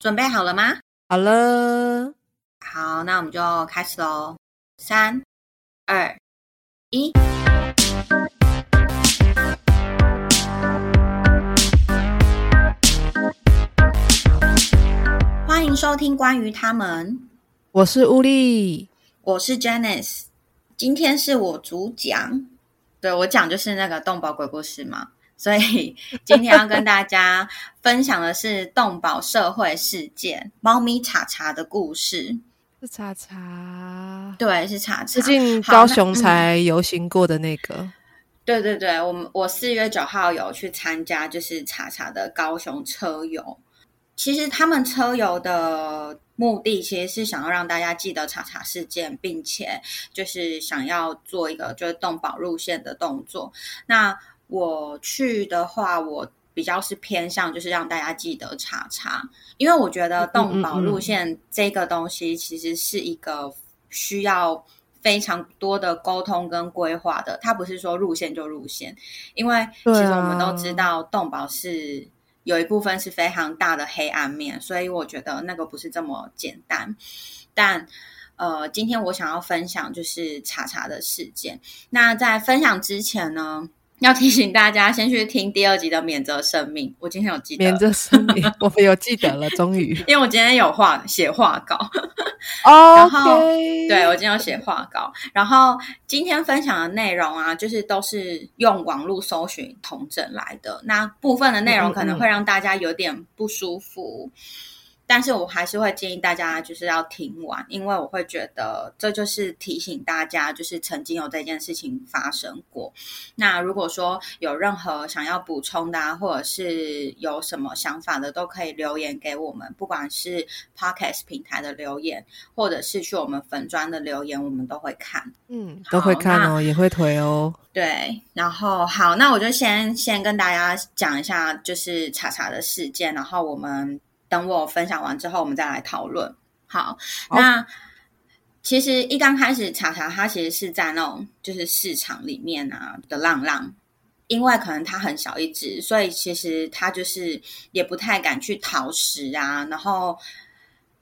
准备好了吗？好了，好，那我们就开始喽。三、二、一，欢迎收听关于他们，我是乌力，我是 Janice，今天是我主讲，对我讲就是那个动保鬼故事嘛。所以 今天要跟大家分享的是动保社会事件——猫咪查查的故事。是查查，对，是查查。最近高雄才游行过的那个。对对对，我们我四月九号有去参加，就是查查的高雄车游。其实他们车游的目的，其实是想要让大家记得查查事件，并且就是想要做一个就是动保路线的动作。那我去的话，我比较是偏向就是让大家记得查查，因为我觉得动保路线这个东西其实是一个需要非常多的沟通跟规划的，它不是说路线就路线，因为其实我们都知道动保是有一部分是非常大的黑暗面，所以我觉得那个不是这么简单。但呃，今天我想要分享就是查查的事件。那在分享之前呢？要提醒大家先去听第二集的免责声明。我今天有记得免责声明，我们有记得了，终于。因为我今天有画写画稿 哦，然后对我今天有写画稿，然后今天分享的内容啊，就是都是用网络搜寻同整来的，那部分的内容可能会让大家有点不舒服。但是我还是会建议大家就是要听完，因为我会觉得这就是提醒大家，就是曾经有这件事情发生过。那如果说有任何想要补充的，或者是有什么想法的，都可以留言给我们，不管是 Podcast 平台的留言，或者是去我们粉砖的留言，我们都会看。嗯，都会看哦，也会推哦。对，然后好，那我就先先跟大家讲一下，就是查查的事件，然后我们。等我分享完之后，我们再来讨论。好，那其实一刚开始，查查它其实是在那种就是市场里面啊的浪浪，因为可能它很小一只，所以其实它就是也不太敢去讨食啊，然后。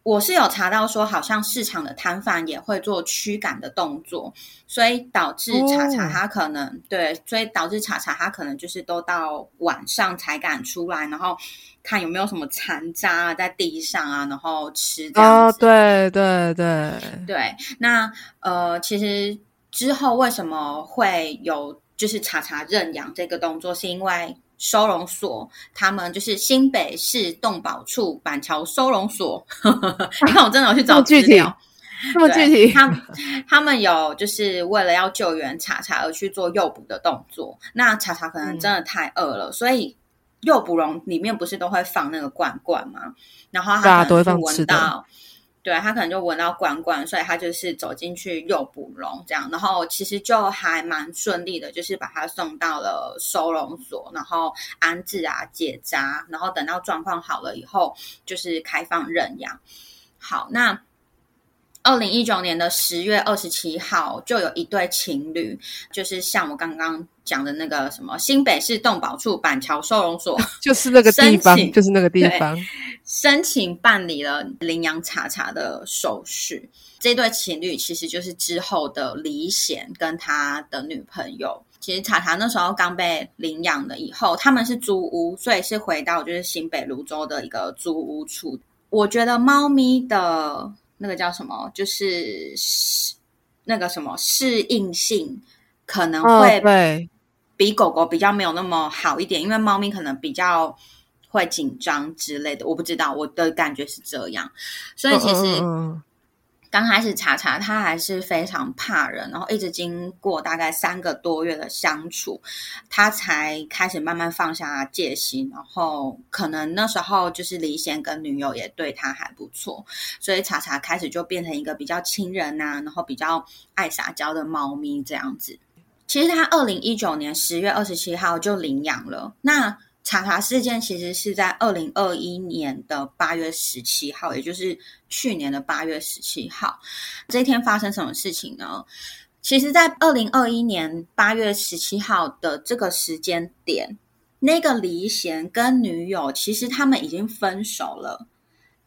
我是有查到说，好像市场的摊贩也会做驱赶的动作，所以导致查查他可能对，所以导致查查他可能就是都到晚上才敢出来，然后看有没有什么残渣在地上啊，然后吃这样子。对对对对，那呃，其实之后为什么会有就是查查认养这个动作，是因为。收容所，他们就是新北市动保处板桥收容所。你看，我真的有去找资料，这么具体。他他们有就是为了要救援查查而去做诱捕的动作。那查查可能真的太饿了，所以诱捕笼里面不是都会放那个罐罐吗？然后他都会放吃的。对他可能就闻到罐罐，所以他就是走进去诱捕笼这样，然后其实就还蛮顺利的，就是把他送到了收容所，然后安置啊、结扎，然后等到状况好了以后，就是开放认养。好，那。二零一九年的十月二十七号，就有一对情侣，就是像我刚刚讲的那个什么新北市动保处板桥收容所，就是那个地方，就是那个地方，申请办理了领养查查的手续。这对情侣其实就是之后的李显跟他的女朋友。其实查查那时候刚被领养了以后，他们是租屋，所以是回到就是新北泸州的一个租屋处。我觉得猫咪的。那个叫什么？就是那个什么适应性可能会比狗狗比较没有那么好一点，因为猫咪可能比较会紧张之类的。我不知道，我的感觉是这样，所以其实。刚开始查查，他还是非常怕人，然后一直经过大概三个多月的相处，他才开始慢慢放下戒心。然后可能那时候就是李贤跟女友也对他还不错，所以查查开始就变成一个比较亲人呐，然后比较爱撒娇的猫咪这样子。其实他二零一九年十月二十七号就领养了。那查查事件其实是在二零二一年的八月十七号，也就是去年的八月十七号。这一天发生什么事情呢？其实，在二零二一年八月十七号的这个时间点，那个李贤跟女友其实他们已经分手了。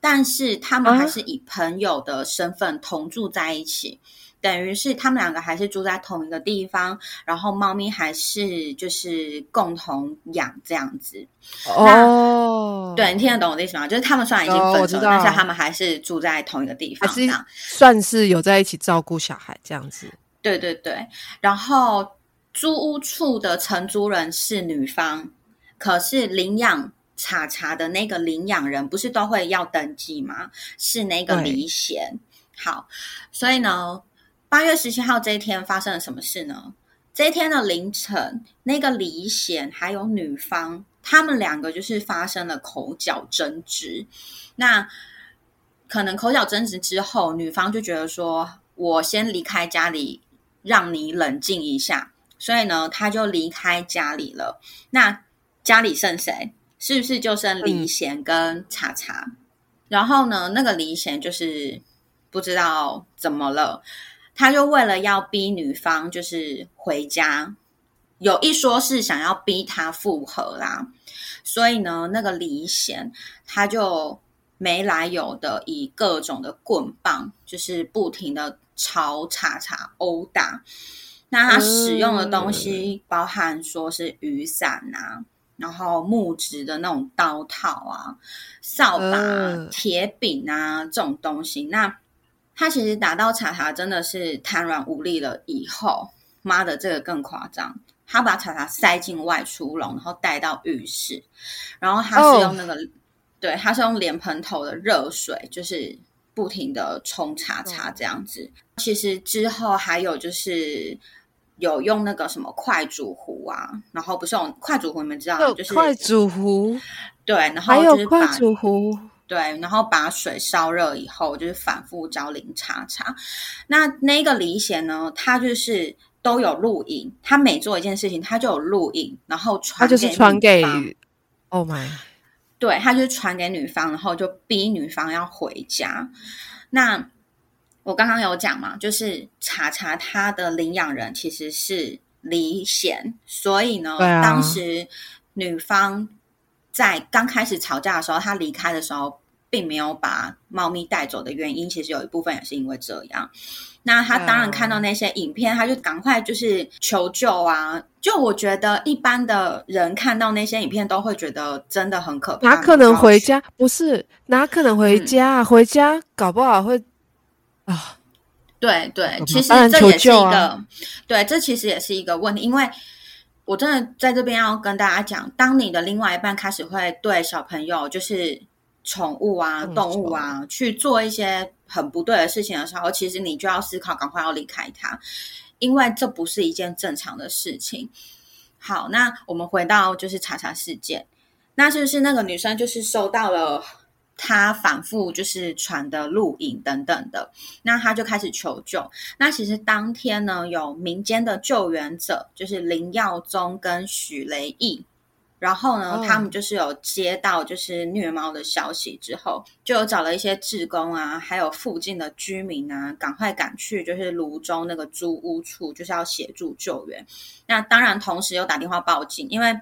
但是他们还是以朋友的身份同住在一起。等于是他们两个还是住在同一个地方，然后猫咪还是就是共同养这样子。哦，对你听得懂我的意思吗？就是他们虽然已经分手，但是他们还是住在同一个地方，还是算是有在一起照顾小孩这样子。对对对，然后租屋处的承租人是女方，可是领养查查的那个领养人不是都会要登记吗？是那个李贤。好，所以呢。八月十七号这一天发生了什么事呢？这一天的凌晨，那个李显还有女方，他们两个就是发生了口角争执。那可能口角争执之后，女方就觉得说：“我先离开家里，让你冷静一下。”所以呢，他就离开家里了。那家里剩谁？是不是就剩李贤跟查查？然后呢，那个李贤就是不知道怎么了。他就为了要逼女方就是回家，有一说是想要逼他复合啦，所以呢，那个李贤他就没来由的以各种的棍棒，就是不停的朝查查殴打。那他使用的东西包含说是雨伞啊，然后木质的那种刀套啊、扫把、铁柄啊这种东西。那他其实打到查查真的是瘫软无力了，以后妈的这个更夸张，他把查查塞进外出笼，然后带到浴室，然后他是用那个，对，他是用脸盆头的热水，就是不停的冲查查这样子。其实之后还有就是有用那个什么快煮壶啊，然后不是用快煮壶，你们知道就是快煮壶，对，然后就是快煮壶。对，然后把水烧热以后，就是反复浇淋叉叉。那那个李显呢，他就是都有录影，他每做一件事情，他就有录影，然后传，他就是传给，Oh my，对他就是传给女方，然后就逼女方要回家。那我刚刚有讲嘛，就是查查他的领养人其实是李显，所以呢，当时女方。在刚开始吵架的时候，他离开的时候，并没有把猫咪带走的原因，其实有一部分也是因为这样。那他当然看到那些影片，他就赶快就是求救啊！就我觉得一般的人看到那些影片，都会觉得真的很可怕。哪可能回家？不是哪可能回家？回家搞不好会啊！对对，其实这也是一个对，这其实也是一个问题，因为。我真的在这边要跟大家讲，当你的另外一半开始会对小朋友，就是宠物啊、动物啊，去做一些很不对的事情的时候，其实你就要思考，赶快要离开它，因为这不是一件正常的事情。好，那我们回到就是查查事件，那是不是那个女生就是收到了？他反复就是传的录影等等的，那她就开始求救。那其实当天呢，有民间的救援者，就是林耀宗跟许雷义，然后呢，他们就是有接到就是虐猫的消息之后，就有找了一些志工啊，还有附近的居民啊，赶快赶去就是泸州那个租屋处，就是要协助救援。那当然，同时又打电话报警，因为。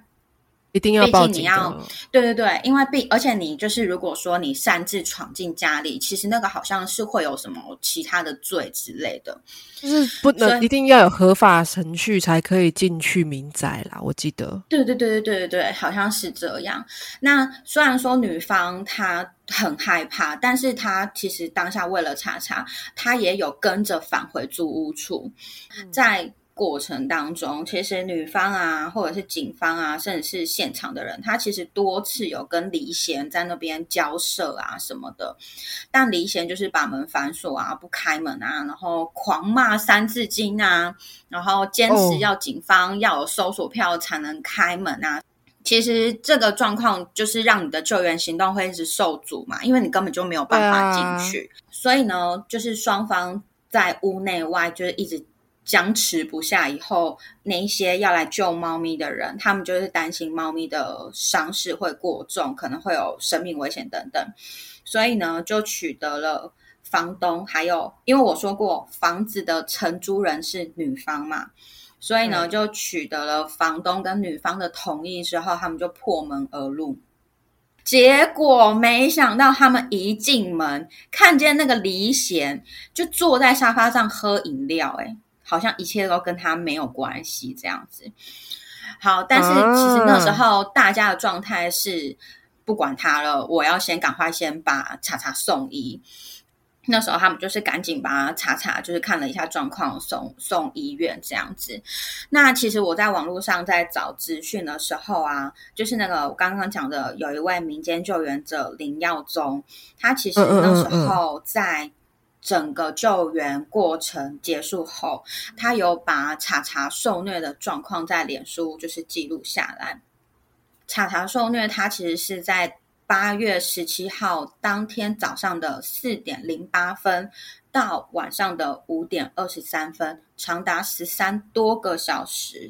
一定要报警！你要对对对，因为毕而且你就是如果说你擅自闯进家里，其实那个好像是会有什么其他的罪之类的，就是不能一定要有合法程序才可以进去民宅啦。我记得，对对对对对对对，好像是这样。那虽然说女方她很害怕，但是她其实当下为了查查，她也有跟着返回租屋处，在。过程当中，其实女方啊，或者是警方啊，甚至是现场的人，他其实多次有跟黎贤在那边交涉啊什么的，但黎贤就是把门反锁啊，不开门啊，然后狂骂三字经啊，然后坚持要警方要有搜索票才能开门啊。其实这个状况就是让你的救援行动会一直受阻嘛，因为你根本就没有办法进去。所以呢，就是双方在屋内外就是一直。僵持不下以后，那一些要来救猫咪的人，他们就是担心猫咪的伤势会过重，可能会有生命危险等等，所以呢，就取得了房东，还有因为我说过房子的承租人是女方嘛，所以呢，就取得了房东跟女方的同意之后，他们就破门而入。结果没想到他们一进门，看见那个李显就坐在沙发上喝饮料，哎，好像一切都跟他没有关系这样子。好，但是其实那时候大家的状态是不管他了，我要先赶快先把查查送医。那时候他们就是赶紧把查查，就是看了一下状况，送送医院这样子。那其实我在网络上在找资讯的时候啊，就是那个我刚刚讲的，有一位民间救援者林耀宗，他其实那时候在整个救援过程结束后，他有把查查受虐的状况在脸书就是记录下来。查查受虐，他其实是在。八月十七号当天早上的四点零八分到晚上的五点二十三分，长达十三多个小时，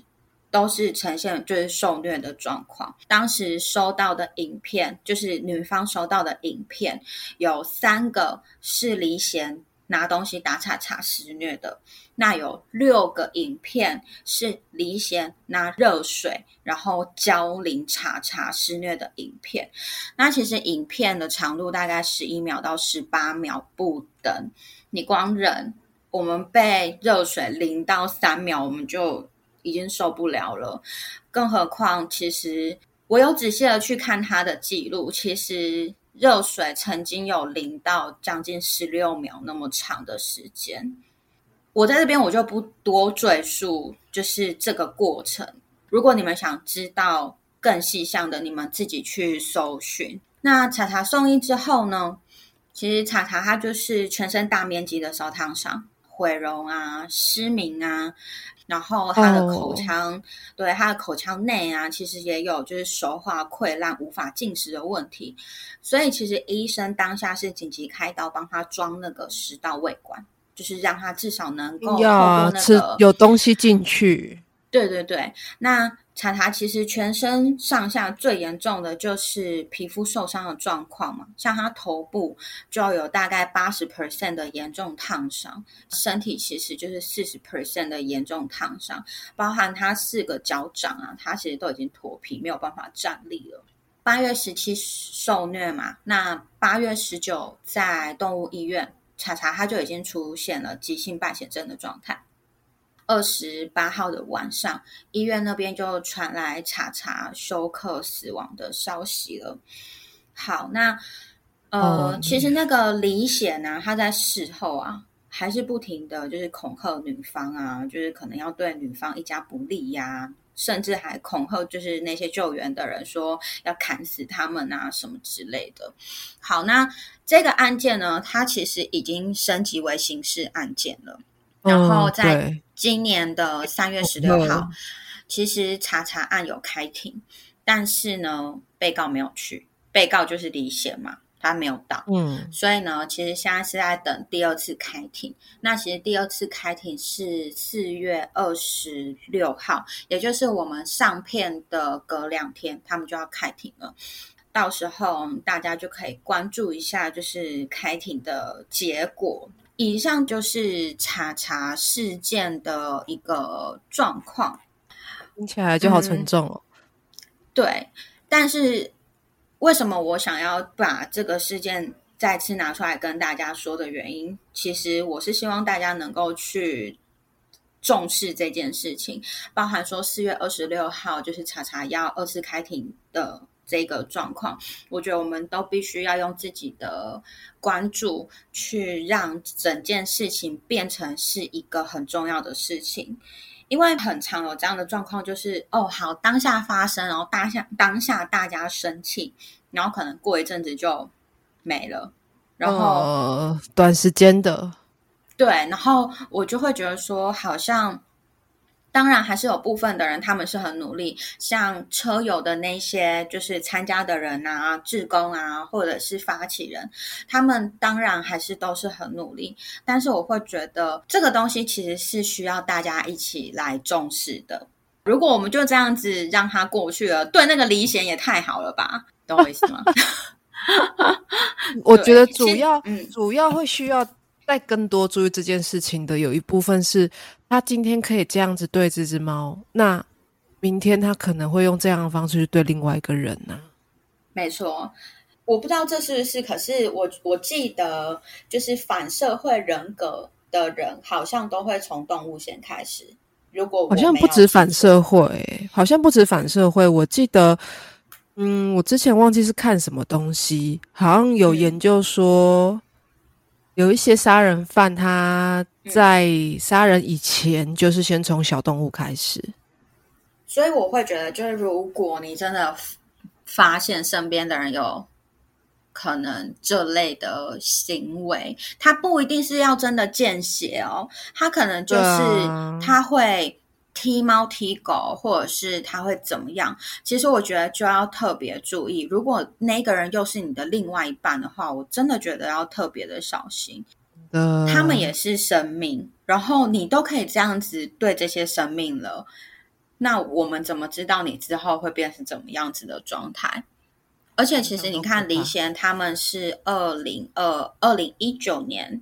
都是呈现就是受虐的状况。当时收到的影片，就是女方收到的影片，有三个是离贤。拿东西打叉叉施虐的，那有六个影片是离贤拿热水然后浇淋叉叉施虐的影片。那其实影片的长度大概十一秒到十八秒不等，你光忍我们被热水淋到三秒，我们就已经受不了了。更何况，其实我有仔细的去看他的记录，其实。热水曾经有淋到将近十六秒那么长的时间，我在这边我就不多赘述，就是这个过程。如果你们想知道更细项的，你们自己去搜寻。那查查送医之后呢？其实查查他就是全身大面积的烧烫伤、毁容啊、失明啊。然后他的口腔，对他的口腔内啊，其实也有就是手化溃烂、无法进食的问题，所以其实医生当下是紧急开刀帮他装那个食道胃管，就是让他至少能够要吃有东西进去。对对对，那。查查其实全身上下最严重的就是皮肤受伤的状况嘛，像他头部就有大概八十 percent 的严重烫伤，身体其实就是四十 percent 的严重烫伤，包含他四个脚掌啊，他其实都已经脱皮，没有办法站立了。八月十七受虐嘛，那八月十九在动物医院查查他就已经出现了急性败血症的状态。二十八号的晚上，医院那边就传来查查休克死亡的消息了。好，那呃，其实那个李显呢，他在事后啊，还是不停的就是恐吓女方啊，就是可能要对女方一家不利呀，甚至还恐吓就是那些救援的人说要砍死他们啊什么之类的。好，那这个案件呢，它其实已经升级为刑事案件了。然后在今年的三月十六号，其实查查案有开庭，但是呢，被告没有去，被告就是李显嘛，他没有到，嗯，所以呢，其实现在是在等第二次开庭。那其实第二次开庭是四月二十六号，也就是我们上片的隔两天，他们就要开庭了。到时候大家就可以关注一下，就是开庭的结果。以上就是查查事件的一个状况，听起来就好沉重哦。对，但是为什么我想要把这个事件再次拿出来跟大家说的原因，其实我是希望大家能够去重视这件事情，包含说四月二十六号就是查查要二次开庭的。这个状况，我觉得我们都必须要用自己的关注去让整件事情变成是一个很重要的事情，因为很常有这样的状况，就是哦，好，当下发生，然后当下当下大家生气，然后可能过一阵子就没了，然后短时间的，对，然后我就会觉得说，好像。当然，还是有部分的人，他们是很努力，像车友的那些，就是参加的人啊、志工啊，或者是发起人，他们当然还是都是很努力。但是，我会觉得这个东西其实是需要大家一起来重视的。如果我们就这样子让它过去了，对那个李显也太好了吧？懂我意思吗？我觉得主要，嗯主要会需要。再更多注意这件事情的有一部分是，他今天可以这样子对这只猫，那明天他可能会用这样的方式去对另外一个人呢？没错。我不知道这是不是，可是我我记得，就是反社会人格的人，好像都会从动物先开始。如果好像不止反社会，好像不止反社会。我记得，嗯，我之前忘记是看什么东西，好像有研究说，有一些杀人犯他在杀人以前，就是先从小动物开始。所以我会觉得，就是如果你真的发现身边的人有。可能这类的行为，他不一定是要真的见血哦，他可能就是他会踢猫踢狗，或者是他会怎么样？其实我觉得就要特别注意，如果那个人又是你的另外一半的话，我真的觉得要特别的小心。他们也是生命，然后你都可以这样子对这些生命了，那我们怎么知道你之后会变成怎么样子的状态？而且其实你看，李贤他们是二零二二零一九年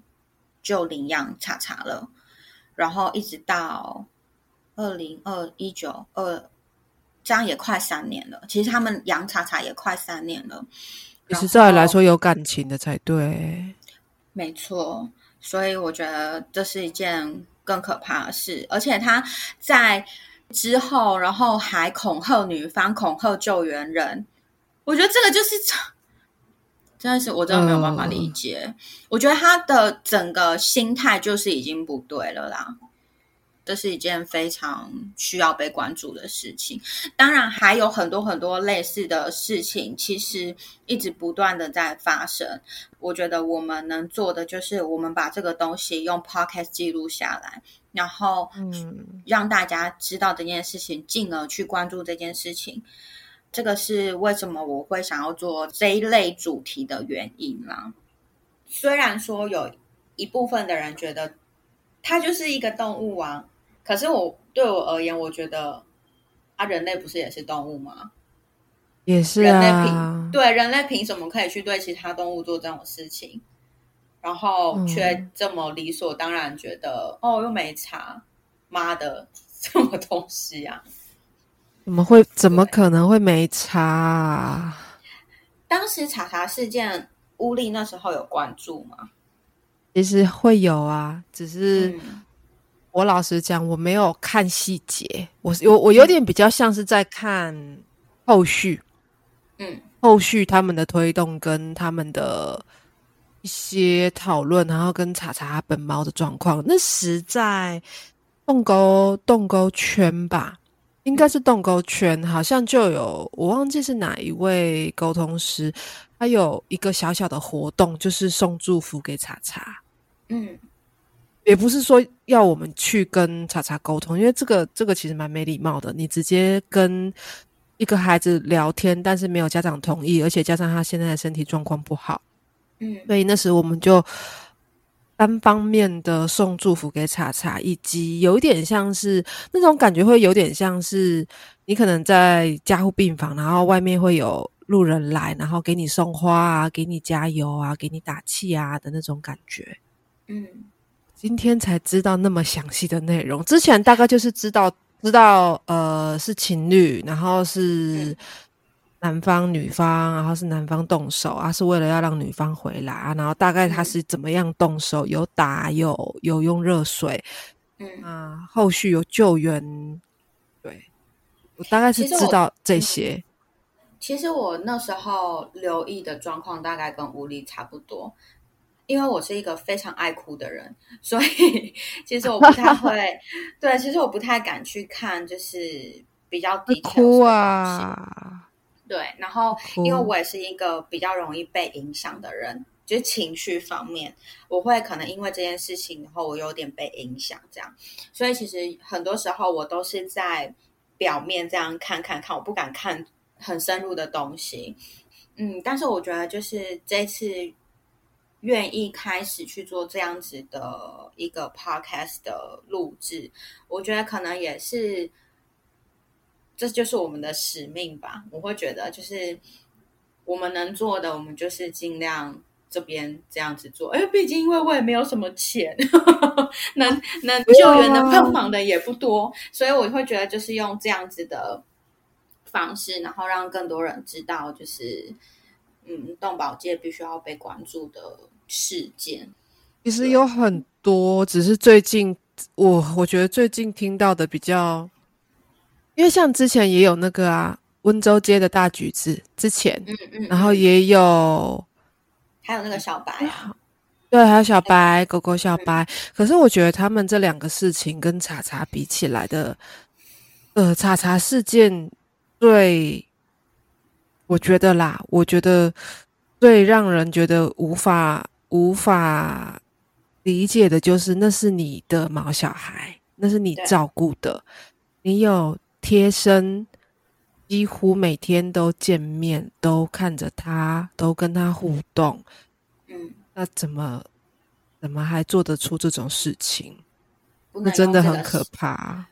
就领养查查了，然后一直到二零二一九二，这样也快三年了。其实他们养查查也快三年了。其实照理来说，有感情的才对。没错，所以我觉得这是一件更可怕的事。而且他在之后，然后还恐吓女方，恐吓救援人。我觉得这个就是真的是我真的没有办法理解。我觉得他的整个心态就是已经不对了啦。这是一件非常需要被关注的事情。当然还有很多很多类似的事情，其实一直不断的在发生。我觉得我们能做的就是，我们把这个东西用 podcast 记录下来，然后嗯，让大家知道这件事情，进而去关注这件事情。这个是为什么我会想要做这一类主题的原因啦。虽然说有一部分的人觉得它就是一个动物啊，可是我对我而言，我觉得啊，人类不是也是动物吗？也是啊。对，人类凭什么可以去对其他动物做这种事情，然后却这么理所当然觉得哦，又没查，妈的，什么东西啊？怎么会？怎么可能会没查？当时查查事件，乌力那时候有关注吗？其实会有啊，只是我老实讲，我没有看细节，我我我有点比较像是在看后续，嗯，后续他们的推动跟他们的一些讨论，然后跟查查本猫的状况，那实在洞沟洞沟圈吧。应该是洞沟圈，好像就有我忘记是哪一位沟通师，他有一个小小的活动，就是送祝福给查查。嗯，也不是说要我们去跟查查沟通，因为这个这个其实蛮没礼貌的。你直接跟一个孩子聊天，但是没有家长同意，而且加上他现在的身体状况不好，嗯，所以那时我们就。单方面的送祝福给查查，以及有点像是那种感觉，会有点像是你可能在加护病房，然后外面会有路人来，然后给你送花啊，给你加油啊，给你打气啊的那种感觉。嗯，今天才知道那么详细的内容，之前大概就是知道知道呃是情侣，然后是。男方、女方，然后是男方动手啊，是为了要让女方回来啊，然后大概他是怎么样动手？有打，有有用热水，嗯啊，后续有救援，对我大概是知道这些。其实我那时候留意的状况大概跟吴丽差不多，因为我是一个非常爱哭的人，所以 其实我不太会，对，其实我不太敢去看，就是比较低哭啊。对，然后因为我也是一个比较容易被影响的人，就是情绪方面，我会可能因为这件事情，然后我有点被影响，这样，所以其实很多时候我都是在表面这样看看看，我不敢看很深入的东西。嗯，但是我觉得就是这次愿意开始去做这样子的一个 podcast 的录制，我觉得可能也是。这就是我们的使命吧，我会觉得就是我们能做的，我们就是尽量这边这样子做。哎，毕竟因为我也没有什么钱，能能救援、能帮忙的也不多，所以我会觉得就是用这样子的方式，然后让更多人知道，就是嗯，动保界必须要被关注的事件。其实有很多，只是最近我我觉得最近听到的比较，因为像之前也有那个啊，温州街的大橘子，之前，嗯嗯，然后也有，还有那个小白。对，还有小白狗狗小白，可是我觉得他们这两个事情跟查查比起来的，呃，查查事件最，我觉得啦，我觉得最让人觉得无法无法理解的就是，那是你的毛小孩，那是你照顾的，你有贴身，几乎每天都见面，都看着他，都跟他互动。嗯那怎么怎么还做得出这种事情？那真的很可怕。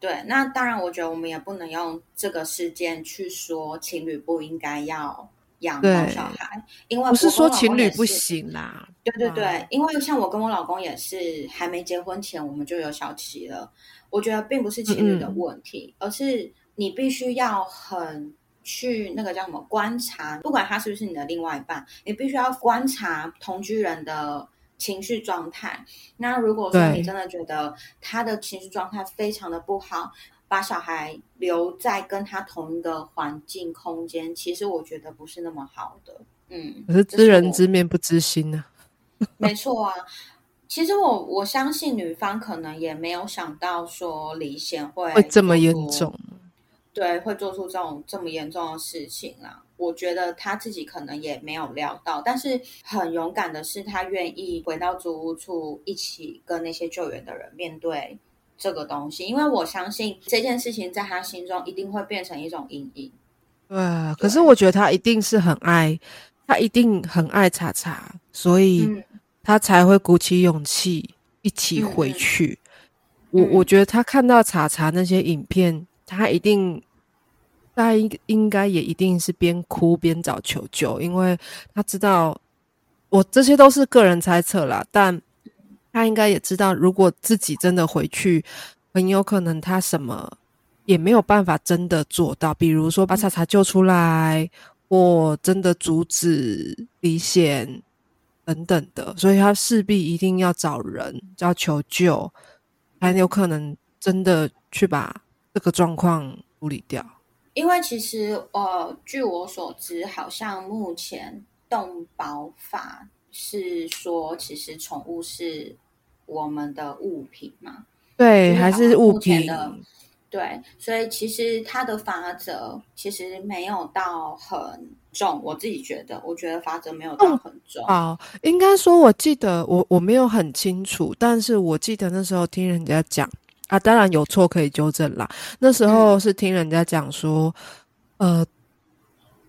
对，那当然，我觉得我们也不能用这个事件去说情侣不应该要养到小孩，因为不是说情侣不行啦。对对对，因为像我跟我老公也是还没结婚前我们就有小琪了。我觉得并不是情侣的问题，而是你必须要很。去那个叫什么观察，不管他是不是你的另外一半，你必须要观察同居人的情绪状态。那如果说你真的觉得他的情绪状态非常的不好，把小孩留在跟他同一个环境空间，其实我觉得不是那么好的。嗯，可是知人知面不知心呢。没错啊，其实我我相信女方可能也没有想到说李显会会这么严重。对，会做出这种这么严重的事情啦。我觉得他自己可能也没有料到，但是很勇敢的是，他愿意回到租屋处，一起跟那些救援的人面对这个东西。因为我相信这件事情在他心中一定会变成一种阴影。对，可是我觉得他一定是很爱，他一定很爱查查，所以他才会鼓起勇气一起回去。我我觉得他看到查查那些影片。他一定，他应应该也一定是边哭边找求救，因为他知道，我这些都是个人猜测啦，但他应该也知道，如果自己真的回去，很有可能他什么也没有办法真的做到，比如说把查查救出来，或真的阻止离险等等的，所以他势必一定要找人要求救，才有可能真的去把。这个状况处理掉，因为其实呃，据我所知，好像目前动保法是说，其实宠物是我们的物品嘛，对，还是物品的，对，所以其实它的法则其实没有到很重，我自己觉得，我觉得法则没有到很重。好，应该说，我记得我我没有很清楚，但是我记得那时候听人家讲。啊，当然有错可以纠正啦。那时候是听人家讲说，呃，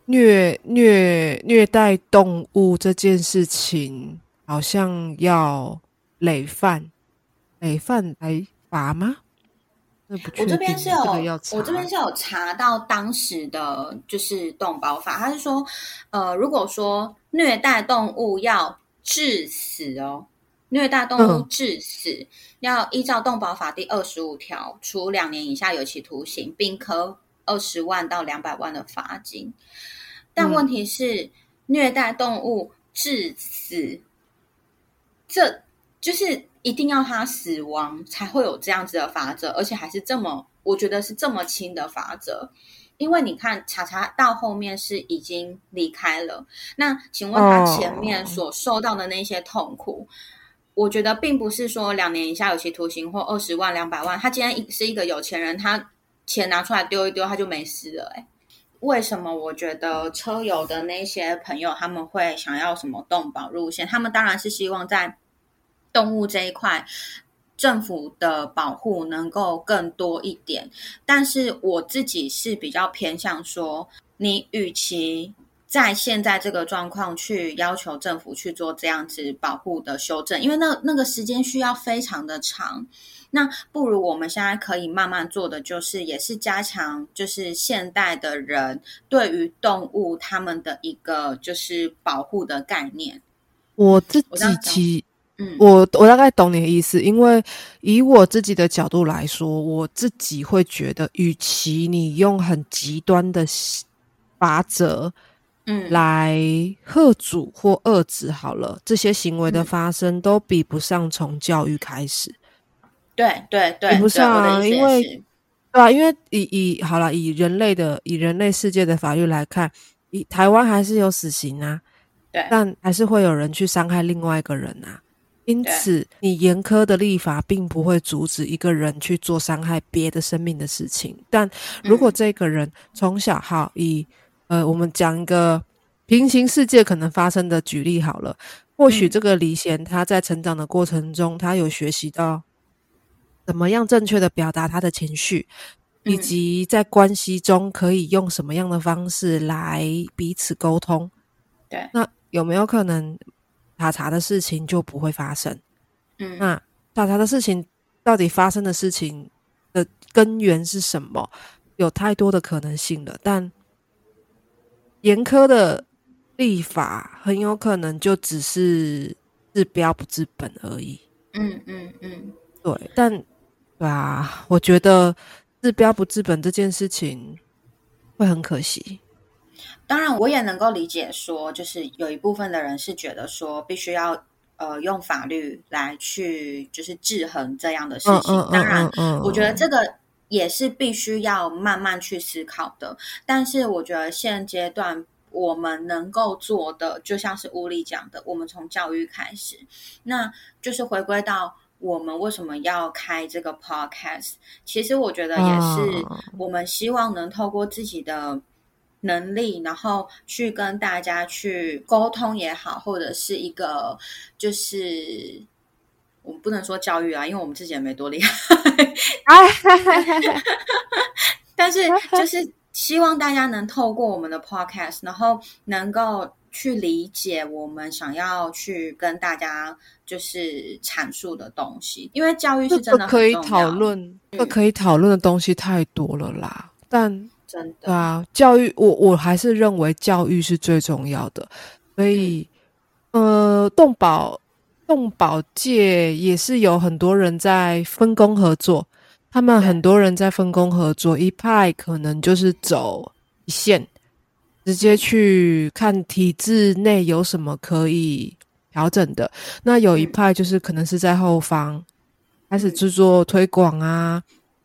虐虐虐待动物这件事情，好像要累犯，累犯来罚吗？我这边是有，我这边是有查到当时的就是动保法，他是说，呃，如果说虐待动物要致死哦。虐待动物致死，要依照动保法第二十五条，处两年以下有期徒刑，并科二十万到两百万的罚金。但问题是，虐待动物致死，这就是一定要他死亡才会有这样子的法则，而且还是这么，我觉得是这么轻的法则。因为你看，查查到后面是已经离开了，那请问他前面所受到的那些痛苦？我觉得并不是说两年以下有期徒刑或二十万两百万，他今天是一个有钱人，他钱拿出来丢一丢，他就没事了。哎，为什么？我觉得车友的那些朋友他们会想要什么动保路线？他们当然是希望在动物这一块，政府的保护能够更多一点。但是我自己是比较偏向说，你与其。在现在这个状况，去要求政府去做这样子保护的修正，因为那那个时间需要非常的长。那不如我们现在可以慢慢做的，就是也是加强，就是现代的人对于动物他们的一个就是保护的概念。我自己其嗯，我我大概懂你的意思，因为以我自己的角度来说，我自己会觉得，与其你用很极端的法则。嗯，来贺阻或遏制好了，这些行为的发生都比不上从教育开始。对对对，比不上啊，因为对啊，因为以以好了，以人类的以人类世界的法律来看，以台湾还是有死刑啊，对，但还是会有人去伤害另外一个人啊。因此，你严苛的立法并不会阻止一个人去做伤害别的生命的事情。但如果这个人从小好以呃，我们讲一个平行世界可能发生的举例好了，或许这个李贤他在成长的过程中，他有学习到怎么样正确的表达他的情绪，以及在关系中可以用什么样的方式来彼此沟通。对，那有没有可能？查查的事情就不会发生。嗯，那查查的事情到底发生的事情的根源是什么？有太多的可能性了。但严苛的立法很有可能就只是治标不治本而已。嗯嗯嗯，对。但对啊，我觉得治标不治本这件事情会很可惜。当然，我也能够理解，说就是有一部分的人是觉得说，必须要呃用法律来去就是制衡这样的事情。当然，我觉得这个也是必须要慢慢去思考的。但是，我觉得现阶段我们能够做的，就像是乌力讲的，我们从教育开始，那就是回归到我们为什么要开这个 podcast。其实，我觉得也是我们希望能透过自己的。能力，然后去跟大家去沟通也好，或者是一个就是我们不能说教育啊，因为我们自己也没多厉害 但是就是希望大家能透过我们的 podcast，然后能够去理解我们想要去跟大家就是阐述的东西，因为教育是真的可以讨论，这可以讨论的东西太多了啦，但。对啊，教育我我还是认为教育是最重要的，所以呃，动保动保界也是有很多人在分工合作，他们很多人在分工合作，一派可能就是走一线，直接去看体制内有什么可以调整的，那有一派就是可能是在后方开始制作推广啊、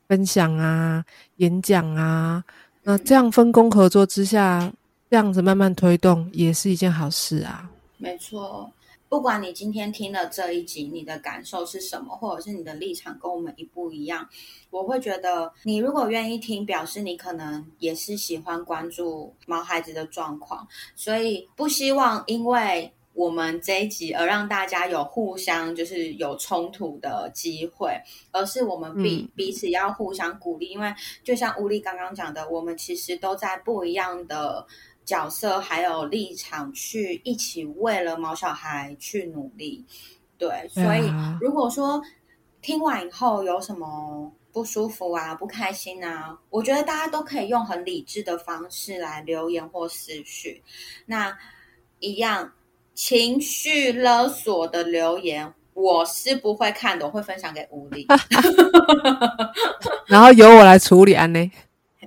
分享啊、演讲啊。那这样分工合作之下，这样子慢慢推动也是一件好事啊。没错，不管你今天听了这一集，你的感受是什么，或者是你的立场跟我们一不一样，我会觉得你如果愿意听，表示你可能也是喜欢关注毛孩子的状况，所以不希望因为。我们这一集而让大家有互相就是有冲突的机会，而是我们彼彼此要互相鼓励，因为就像乌力刚刚讲的，我们其实都在不一样的角色还有立场去一起为了毛小孩去努力。对，所以如果说听完以后有什么不舒服啊、不开心啊，我觉得大家都可以用很理智的方式来留言或私讯，那一样。情绪勒索的留言，我是不会看的，我会分享给吴丽，然后由我来处理安呢。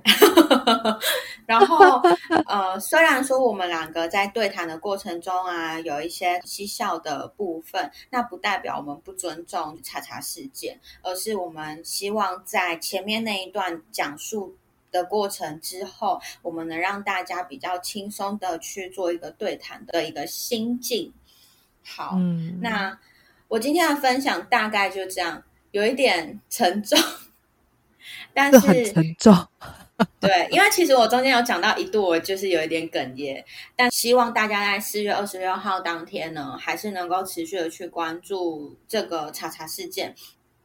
然后呃，虽然说我们两个在对谈的过程中啊，有一些嬉笑的部分，那不代表我们不尊重查查事件，而是我们希望在前面那一段讲述。的过程之后，我们能让大家比较轻松的去做一个对谈的一个心境。好，那我今天的分享大概就这样，有一点沉重，但 是沉重。对，因为其实我中间有讲到一度，我就是有一点哽咽，但希望大家在四月二十六号当天呢，还是能够持续的去关注这个查查事件。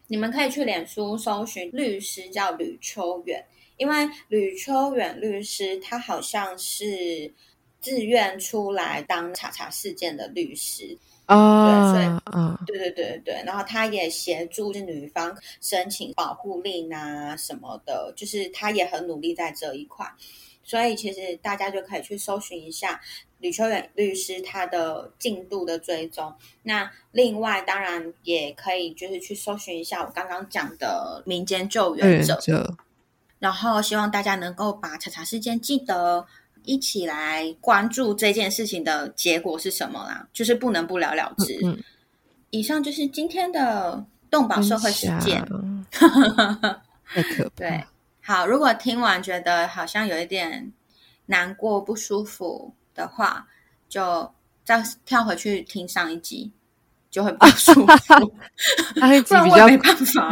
你们可以去脸书搜寻律师叫吕秋远。因为吕秋远律师，他好像是自愿出来当查查事件的律师啊，对，所以，嗯，对对对对然后他也协助女方申请保护令啊什么的，就是他也很努力在这一块，所以其实大家就可以去搜寻一下吕秋远律师他的进度的追踪。那另外，当然也可以就是去搜寻一下我刚刚讲的民间救援者。然后希望大家能够把查查事件记得一起来关注这件事情的结果是什么啦，就是不能不了了之。嗯，以上就是今天的动保社会实践。太可怕。对，好，如果听完觉得好像有一点难过、不舒服的话，就再跳回去听上一集，就会不舒服。上一集 比较没办法。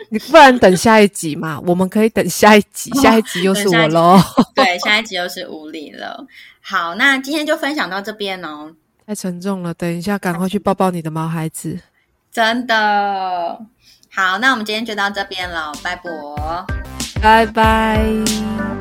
你不然等下一集嘛？我们可以等下一集，下一集又是我喽。对，下一集又是无理了。好，那今天就分享到这边哦。太沉重了，等一下赶快去抱抱你的毛孩子。真的好，那我们今天就到这边了，拜拜，拜拜。